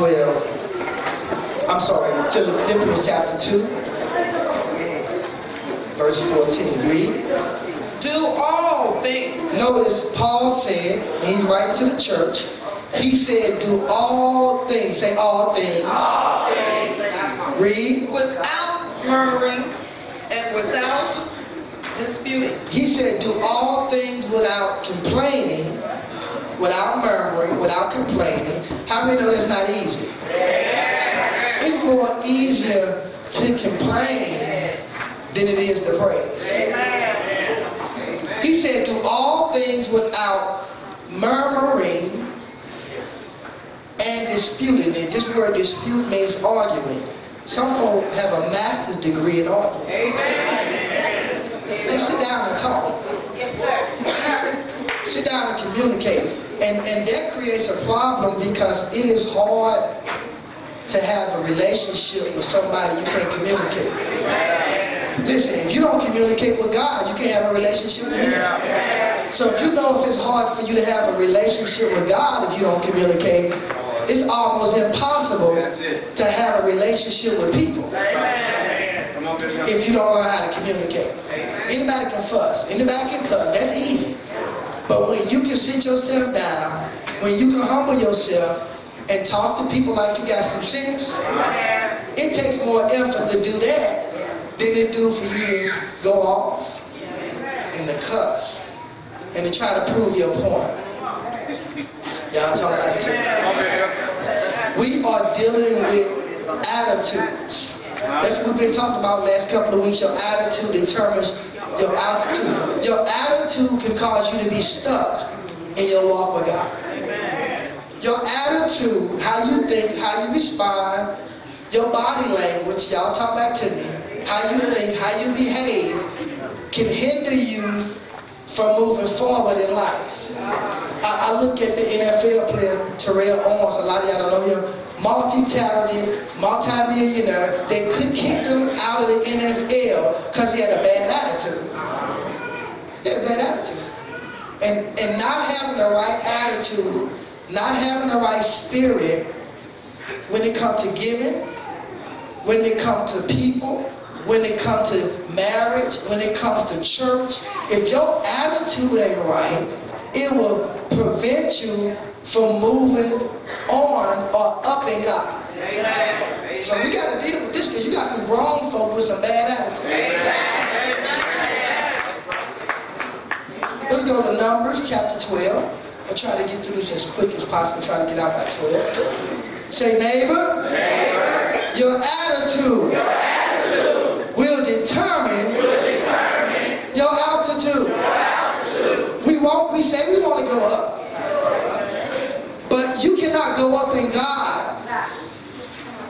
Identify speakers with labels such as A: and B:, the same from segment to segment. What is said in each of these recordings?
A: 12. I'm sorry, Philippians chapter 2, verse 14. Read.
B: Do all things
A: Notice Paul said, and he's writing to the church, he said, do all things. Say all things. Read.
B: without murmuring and without disputing.
A: He said, do all things without complaining, without murmuring, without complaining. How many know that's not easy? It's more easier to complain than it is to praise. He said, do all things without murmuring and disputing. And this word dispute means argument. Some folk have a master's degree in argument. They sit down and talk. Sit down and communicate. And, and that creates a problem because it is hard to have a relationship with somebody you can't communicate. with. Listen, if you don't communicate with God, you can't have a relationship with Him. So if you know if it's hard for you to have a relationship with God if you don't communicate, it's almost impossible to have a relationship with people if you don't learn how to communicate. Anybody can fuss, anybody can cuss, that's easy. But when you can sit yourself down, when you can humble yourself and talk to people like you got some sense, it takes more effort to do that than it do for you to go off and to cuss and to try to prove your point. Y'all talk about it too. We are dealing with attitudes. That's what we've been talking about the last couple of weeks. Your attitude determines your altitude. Your attitude can cause you to be stuck in your walk with God. Your attitude, how you think, how you respond, your body language, y'all talk back to me, how you think, how you behave, can hinder you from moving forward in life. I, I look at the NFL player Terrell Owens, a lot of y'all don't know him, multi-talented, multi-millionaire. They could kick him out of the NFL because he had a bad attitude. He had a bad attitude. And, and not having the right attitude, not having the right spirit when it comes to giving, when it comes to people, when it comes to marriage, when it comes to church, if your attitude ain't right, it will prevent you from moving on or up in God. So we got to deal with this because you got some grown folk with some bad attitude. Let's go to Numbers chapter 12. I'll try to get through this as quick as possible, try to get out by 12. Say, neighbor, your attitude, will determine, your altitude. We won't, we say we want to go up. But you cannot go up in God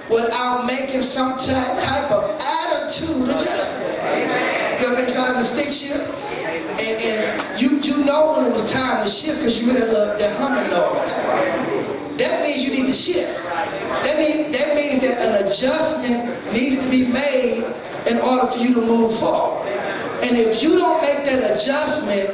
A: without making some type of attitude adjustment. You ever been trying to stick shift? And, and you, you know when it was time to shift because you hear that, that humming noise. That means you need to shift. That, mean, that means that an adjustment needs to be made in order for you to move forward. And if you don't make that adjustment,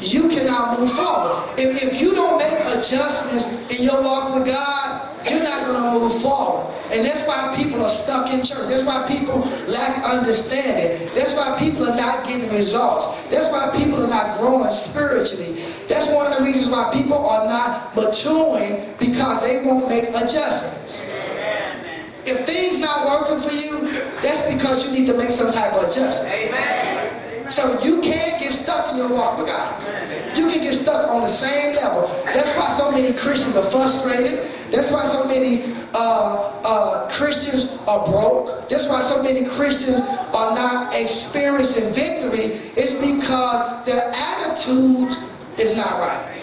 A: you cannot move forward. If, if you don't make adjustments in your walk with God, you're not going to move forward. And that's why people are stuck in church. That's why people lack understanding. That's why people are not getting results. That's why people are not growing spiritually. That's one of the reasons why people are not maturing because they won't make adjustments. If things not working for you, that's because you need to make some type of adjustment. So you can't get stuck in your walk with God. You can get stuck on the same level. That's why so many Christians are frustrated. That's why so many uh, uh, Christians are broke. That's why so many Christians are not experiencing victory. It's because their attitude is not right.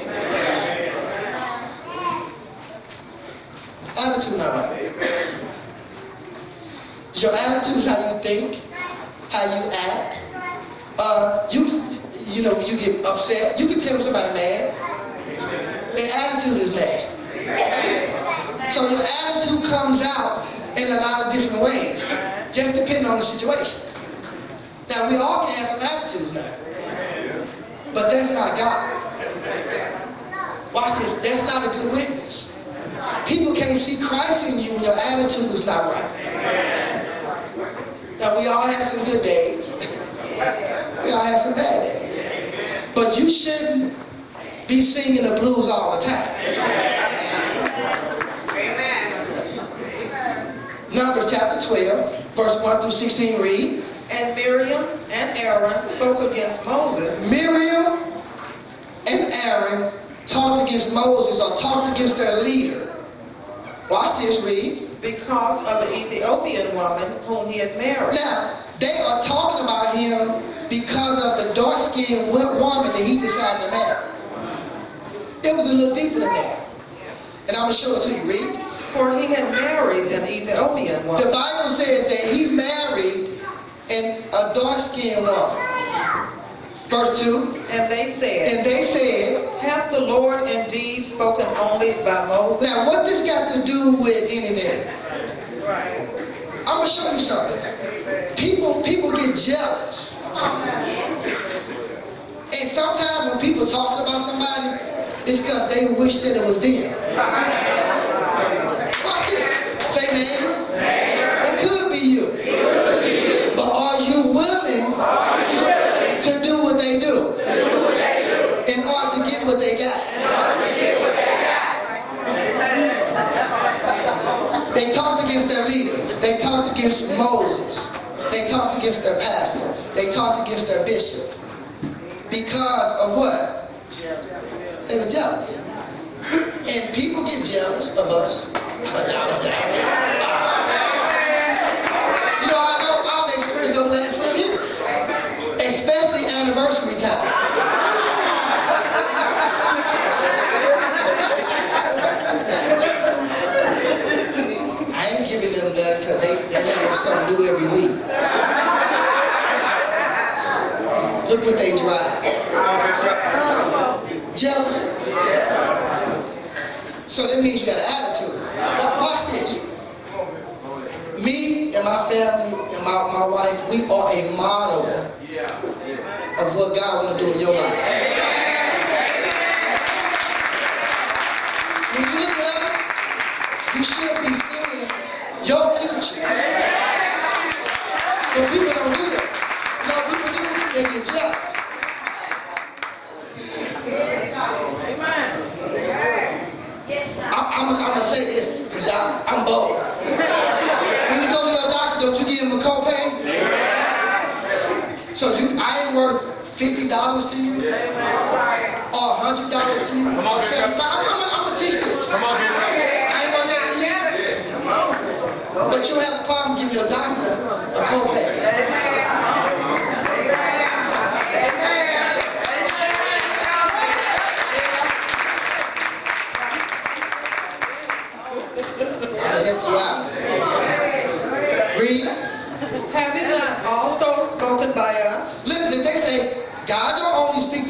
A: Attitude not right. Your attitude is how you think, how you act. Uh, you you know you get upset. You can tell somebody mad. Their attitude is nasty. So your attitude comes out in a lot of different ways, just depending on the situation. Now we all can have some attitudes now, but that's not God. Watch this. That's not a good witness. People can't see Christ in you when your attitude is not right. Now we all have some good days. We all have some bad days. But you shouldn't be singing the blues all the time. Numbers chapter 12, verse 1 through 16 read.
B: And Miriam and Aaron spoke against Moses
A: Miriam and Aaron talked against Moses or talked against their leader. Watch this, read.
B: because of the Ethiopian woman whom he had married.
A: Now, they are talking about him because of the dark-skinned wo- woman that he decided to marry. It was a little deeper than that. And I'm going to show it to you, read.
B: For he had married an Ethiopian woman. The.
A: Bible says that he married an, a dark-skinned woman. Verse 2.
B: And they said,
A: And they said,
B: Hath the Lord indeed spoken only by Moses?
A: now what this got to do with anything? I'm gonna show you something. People, people get jealous. And sometimes when people talking about somebody, it's because they wish that it was them. Watch this. Say neighbor. It could be you. But are you willing to do what they do? In order to get what they got. They talked against their leader. They talked against Moses. Talked against their pastor. They talked against their bishop. Because of what? They were jealous. And people get jealous of us. You know, I know our experience don't last for you. Especially anniversary time. I ain't giving them that because they, they have something new every week. Look what they drive. Jealousy. So that means you got an attitude. Now watch this. Me and my family and my, my wife, we are a model of what God want to do in your life. When you look at us, you should be seeing your future. But people don't do that. You know, people do, they get jealous. I, I'm, I'm gonna say this because I'm bold. When you go to your doctor, don't you give him a copay? So you, I ain't worth fifty dollars to you, or hundred dollars to you, or seventy-five. I'm, I'm, I'm gonna teach this. I ain't worth that to you. But you have a problem giving your doctor a copay.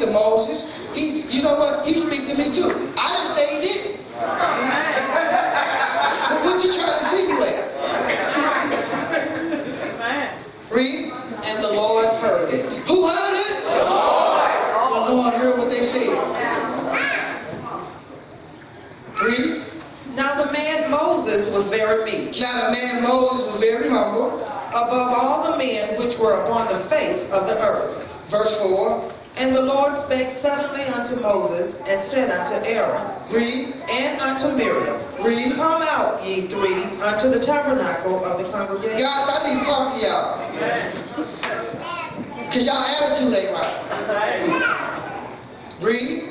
A: To Moses? He, you know what? He speak to me too. I didn't say he did. Well, what you trying to see you at? Read.
B: And the Lord heard it.
A: Who heard it? The Lord. The Lord heard what they said. Read.
B: Now the man Moses was very meek,
A: Now the man Moses was very humble.
B: above all the men which were upon the face of the earth.
A: Verse 4.
B: And the Lord spake suddenly unto Moses, and said unto Aaron,
A: Read.
B: and unto Miriam,
A: Read.
B: Come out, ye three, unto the tabernacle of the congregation.
A: Guys, I need to talk to y'all. Because y'all attitude ain't right. Read.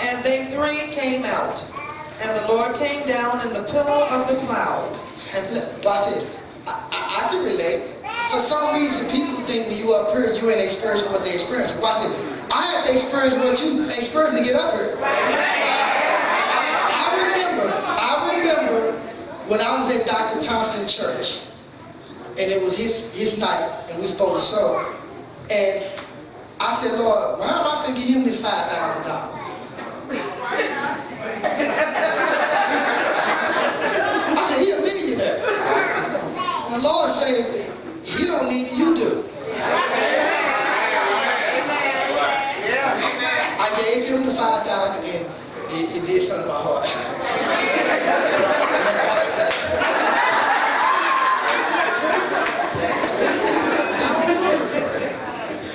B: And they three came out. And the Lord came down in the pillar of the cloud. And said,
A: Watch this. I, I, I can relate. For some reason, people think when you up here, you ain't experiencing what they experience. Watch this. I had to experience what you experienced to get up here. I remember, I remember when I was at Dr. Thompson Church, and it was his his night, and we supposed to sow. And I said, Lord, why am I going to give him thousand dollars? I said, he a millionaire. The Lord said, he don't need you do. I gave him the 5000 and it, it did something to my heart.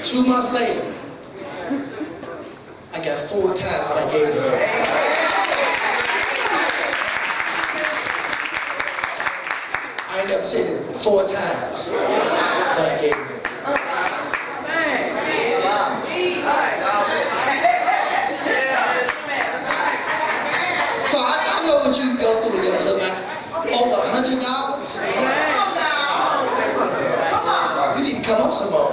A: Two months later, I got four times what I gave her. I ain't never said it four times what I gave him. So I, I know what you can go through, little man. Over a hundred dollars. You need to come up some more.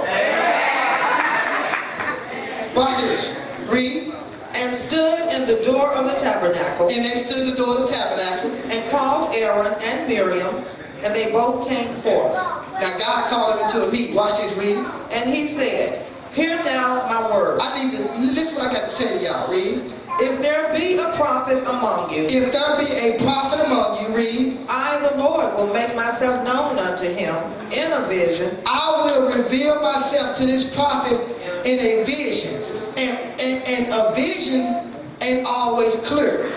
A: Watch this. Read.
B: and stood in the door of the tabernacle.
A: And they stood in the door of the tabernacle.
B: and called Aaron and Miriam, and they both came forth.
A: Now God called him into a meeting. Watch this. Read.
B: And he said, Hear now my word.
A: I need to listen what I got to say to y'all. Read.
B: If there be a prophet among you,
A: If there be a prophet among you, read.
B: I, the Lord, will make myself known unto him in a vision,
A: I will reveal myself to this prophet in a vision. And, and, and a vision ain't always clear.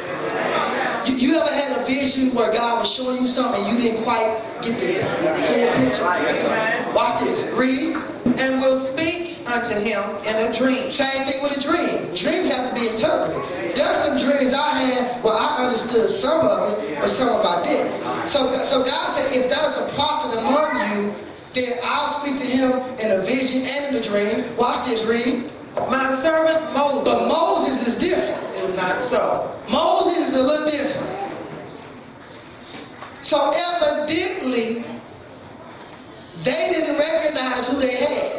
A: You, you ever had a vision where God was showing you something and you didn't quite get the full picture? Watch this. Read.
B: and will speak unto him in a dream.
A: Same thing with a dream. Dreams have to be interpreted. There are some dreams I had where I understood some of it, but some of I didn't. So, so God said, if there's a prophet among you, then I'll speak to him in a vision and in a dream. Watch this, read.
B: My servant Moses
A: But Moses is different.
B: is not so.
A: Moses is a little different. So evidently, they didn't recognize who they had.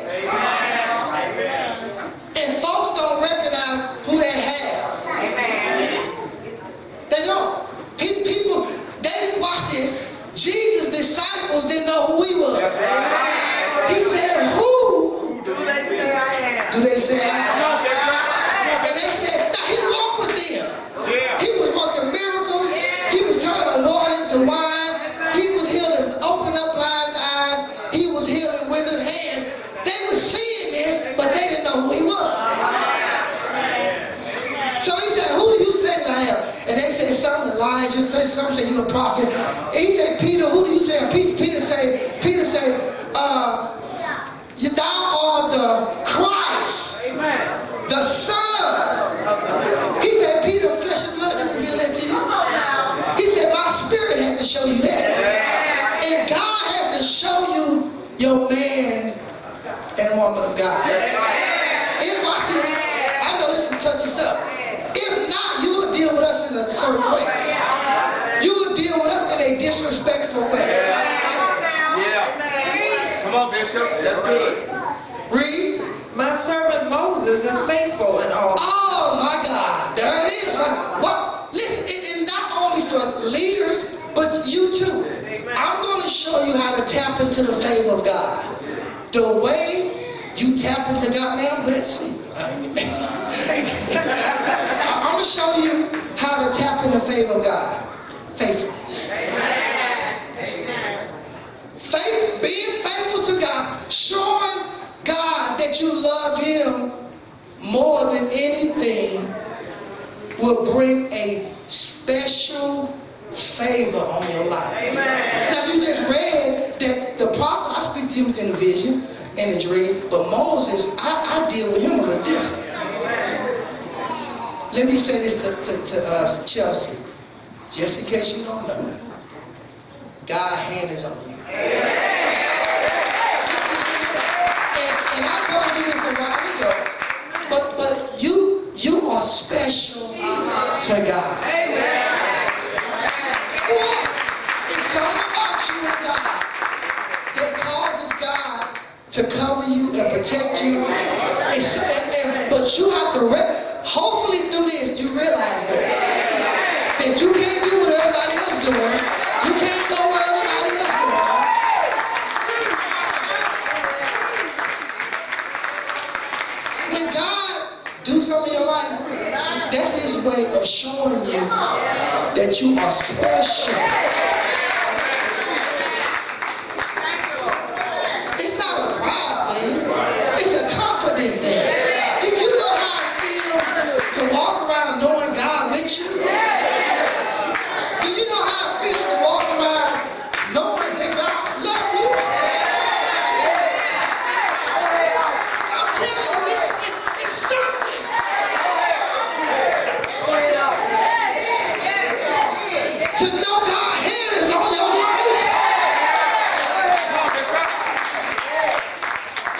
A: And folks don't recognize who they have. Amen. They don't. People, they didn't watch this. Jesus' disciples didn't know who he was. He said, Who
C: Do they say I am?
A: do they say I am? And they said, No, he walked with them. He was working miracles. He was turning water into wine. He was healing, opening up blind eyes. He was healing withered hands. They were seeing this, but they didn't know who he was. So he said, Who do you say that I am? And they Some Elijah, say some say you a prophet. He said, Peter, who do you say? Peter, Peter say, Peter say, uh, you thou art the Christ, the Son. He said, Peter, flesh and blood didn't reveal that to you. He said, My spirit had to show you that. And God had to show you your man and woman of God. And watch this. I know this is touchy stuff. If not, you will deal with us in a certain way. You will deal with us in a disrespectful way.
C: Yeah. Come on, Bishop. That's good.
A: Read.
B: My servant Moses is faithful in all.
A: Oh my God, there it is. Right? What? Listen, and, and not only for leaders, but you too. I'm going to show you how to tap into the favor of God. The way you tap into God, man, let's see. I'm going to show you how to tap into the favor of God. Faithfulness. Faith, being faithful to God, showing God that you love Him more than anything will bring a special favor on your life. Now you just read that the prophet, I speak to him in a vision and a dream, but Moses, I, I deal with him a little different. Let me say this to, to, to uh, Chelsea, just in case you don't know. God's hand is on you. And, and I told you this a while ago, but but you you are special to God. What? It's something about you and God that causes God to cover you and protect you. It's, and, and, but you have to, re- hopefully through this, you realize that. That you can't do what everybody else is doing. Way of showing you that you are special. It's not a pride thing. It's a confident thing. Do you know how it feels to walk around knowing God with you? Do you know how it feels to walk around knowing that God loves you? I'm telling you, it's, it's, it's something. To know God's hand is on your life.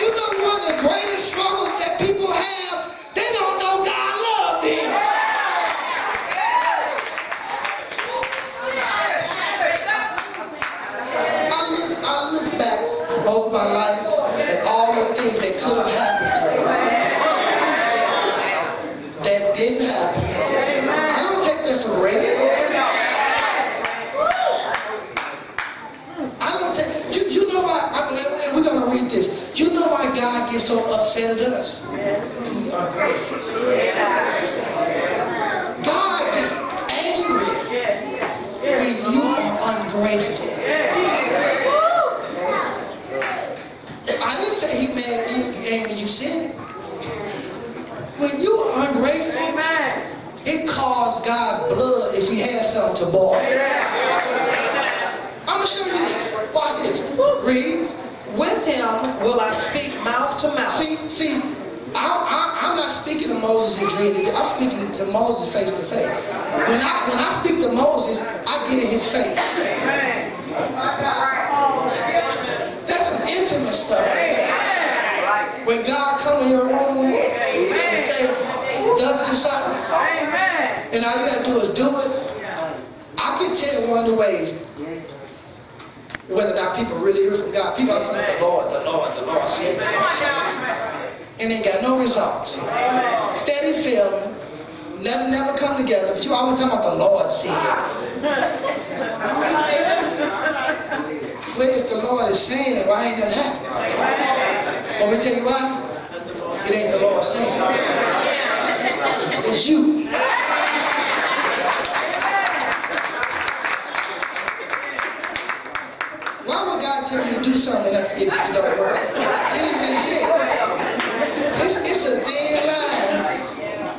A: You know one of the greatest struggles that people have? They don't know God loves them. I look, I look back over my life and all the things that could have happened to me that didn't happen. I don't take that for granted. I don't take. You, you know why? I, and we're gonna read this. You know why God gets so upset at us? We are grateful. God gets angry when you are ungrateful. I didn't say he mad he angry when you sin. When you are ungrateful, it caused God's blood if he had something to boil. I'm gonna show you this. Watch this. Read.
B: With him will I speak mouth to mouth.
A: See, see, I, I, I'm not speaking to Moses in dream. I'm speaking to Moses face to face. When I when I speak to Moses, I get in his face. That's some intimate stuff right there. When God come in your room and say, thus and something, and all you gotta do is do it, I can tell you one of the ways whether or not people really hear from God. People are talking about the Lord, the Lord, the Lord, said the Lord. And they got no results. Steady failing. Never, never come together. But you always talking about the Lord said. Well, if the Lord is saying it, why ain't that happening? Want me tell you why? It ain't the Lord saying it. It's you. Why would God tell you to do something if it, it don't work? He didn't really say. It's, it's a thin line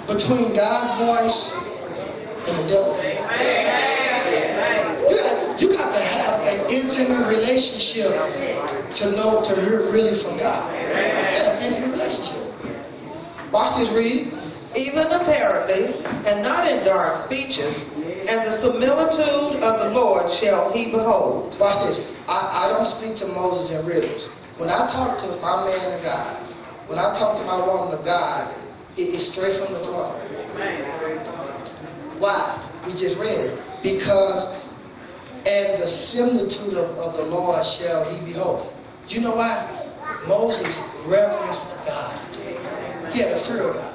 A: between God's voice and the devil. You got, you got to have an intimate relationship to know to hear really from God. An intimate relationship. Watch this, read.
B: even apparently, and not in dark speeches, and the similitude of the Lord shall he behold.
A: Watch this. I, I don't speak to Moses in riddles. When I talk to my man of God, when I talk to my woman of God, it is straight from the throne. Why? We just read it. Because, and the similitude of, of the Lord shall he behold. You know why? Moses reverenced God. He had a fear of God.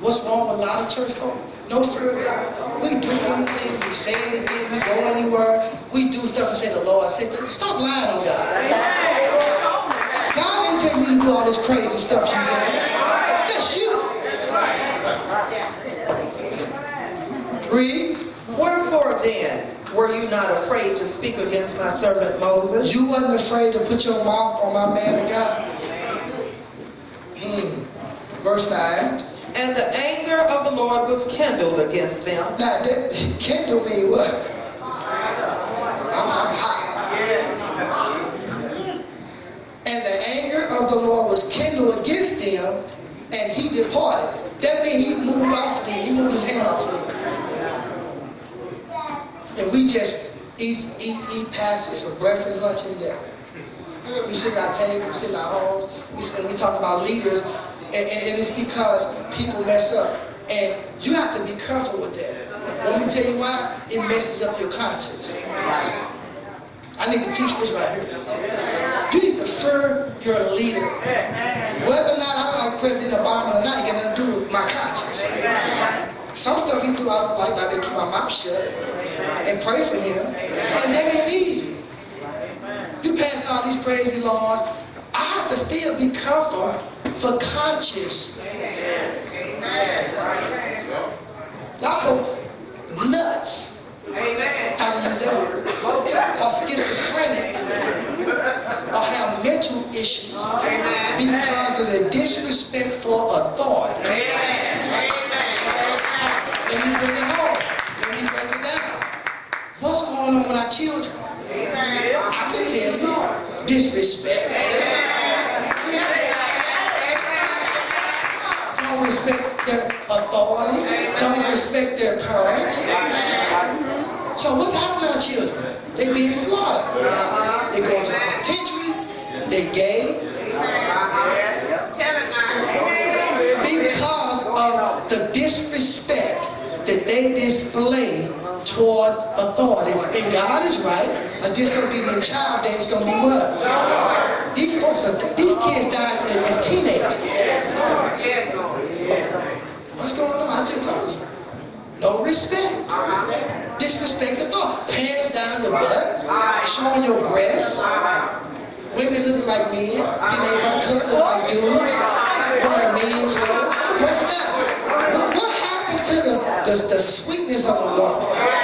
A: What's wrong with a lot of church folk? No fear of God. We do anything, we say anything, we go anywhere, we do stuff and say the Lord said, stop lying on God. God didn't tell you to do all this crazy stuff you do. That's you. Read.
B: Wherefore then were you not afraid to speak against my servant Moses?
A: You wasn't afraid to put your mouth on my man of God. Hmm. Verse 9.
B: And the anger of the Lord was kindled against them.
A: Now, that, kindle mean what? I'm, I'm hot. And the anger of the Lord was kindled against them, and he departed. That means he moved off of them. He moved his hand off of them. And we just eat, eat, eat passes for breakfast, lunch, and dinner. We sit at our table, we sit in our homes, we sit, and we talk about leaders, and, and, and it's because people mess up. And you have to be careful with that. Let me tell you why. It messes up your conscience. I need to teach this right here. You need to prefer your leader. Whether or not I like President Obama or not, it got to do with my conscience. Some stuff he do I don't like, I keep my mouth shut and pray for him. And that ain't easy. You pass all these crazy laws. I have to still be careful for conscience. Y'all so nuts. I use that word. Or schizophrenic. Or have mental issues because of the disrespect for authority. Going on with our children? I can tell you, disrespect. Don't respect their authority. Don't respect their parents. So what's happening to our children? They being slaughtered. They go to penitentiary. They gay. Because of the disrespect that they display toward authority. And God is right. A disobedient child is going to be what? These folks are, these kids died as teenagers. What's going on? I just told you. No respect. Disrespect the thought. Pants down your butt, showing your breasts. Women looking like men, getting their hair cut look like dudes, wearing mean clothes. Break it down. What, what happened to the, the, the sweetness of a woman?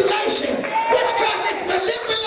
A: Manipulation. Witchcraft is manipulation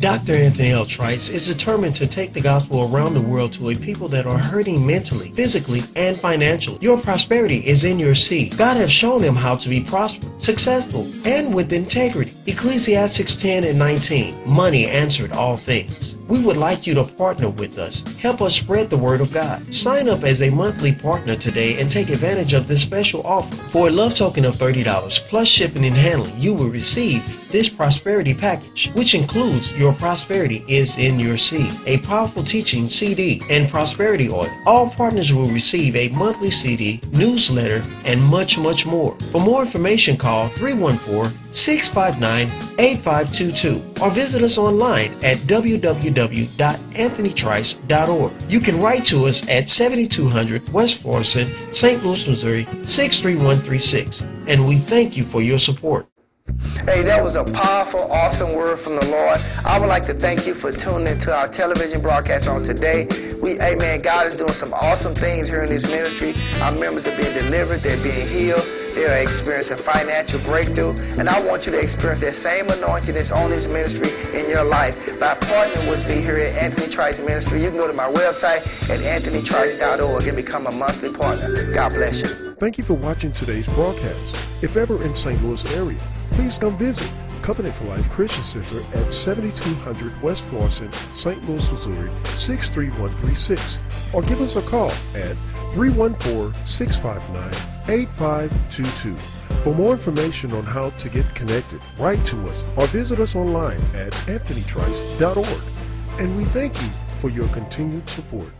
D: Dr. Anthony L. Trice is determined to take the gospel around the world to a people that are hurting mentally, physically, and financially. Your prosperity is in your seed. God has shown him how to be prosperous, successful, and with integrity. Ecclesiastes 10 and 19. Money answered all things. We would like you to partner with us. Help us spread the word of God. Sign up as a monthly partner today and take advantage of this special offer. For a love token of $30 plus shipping and handling, you will receive this prosperity package, which includes Your Prosperity is in Your Seed, a powerful teaching CD, and prosperity oil. All partners will receive a monthly CD, newsletter, and much, much more. For more information, call 314 659 8522 or visit us online at www.anthonytrice.org. You can write to us at 7200 West Florissant, St. Louis, Missouri 63136, and we thank you for your support.
A: Hey, that was a powerful, awesome word from the Lord. I would like to thank you for tuning into our television broadcast on today. We, amen, God is doing some awesome things here in this ministry. Our members are being delivered, they're being healed, they're experiencing financial breakthrough. And I want you to experience that same anointing that's on this ministry in your life by partnering with me here at Anthony Trice Ministry. You can go to my website at anthonytrice.org and become a monthly partner. God bless you.
E: Thank you for watching today's broadcast. If ever in St. Louis area, please come visit Covenant for Life Christian Center at 7200 West Florissant, St. Louis, Missouri 63136 or give us a call at 314-659-8522. For more information on how to get connected, write to us or visit us online at anthonytrice.org. And we thank you for your continued support.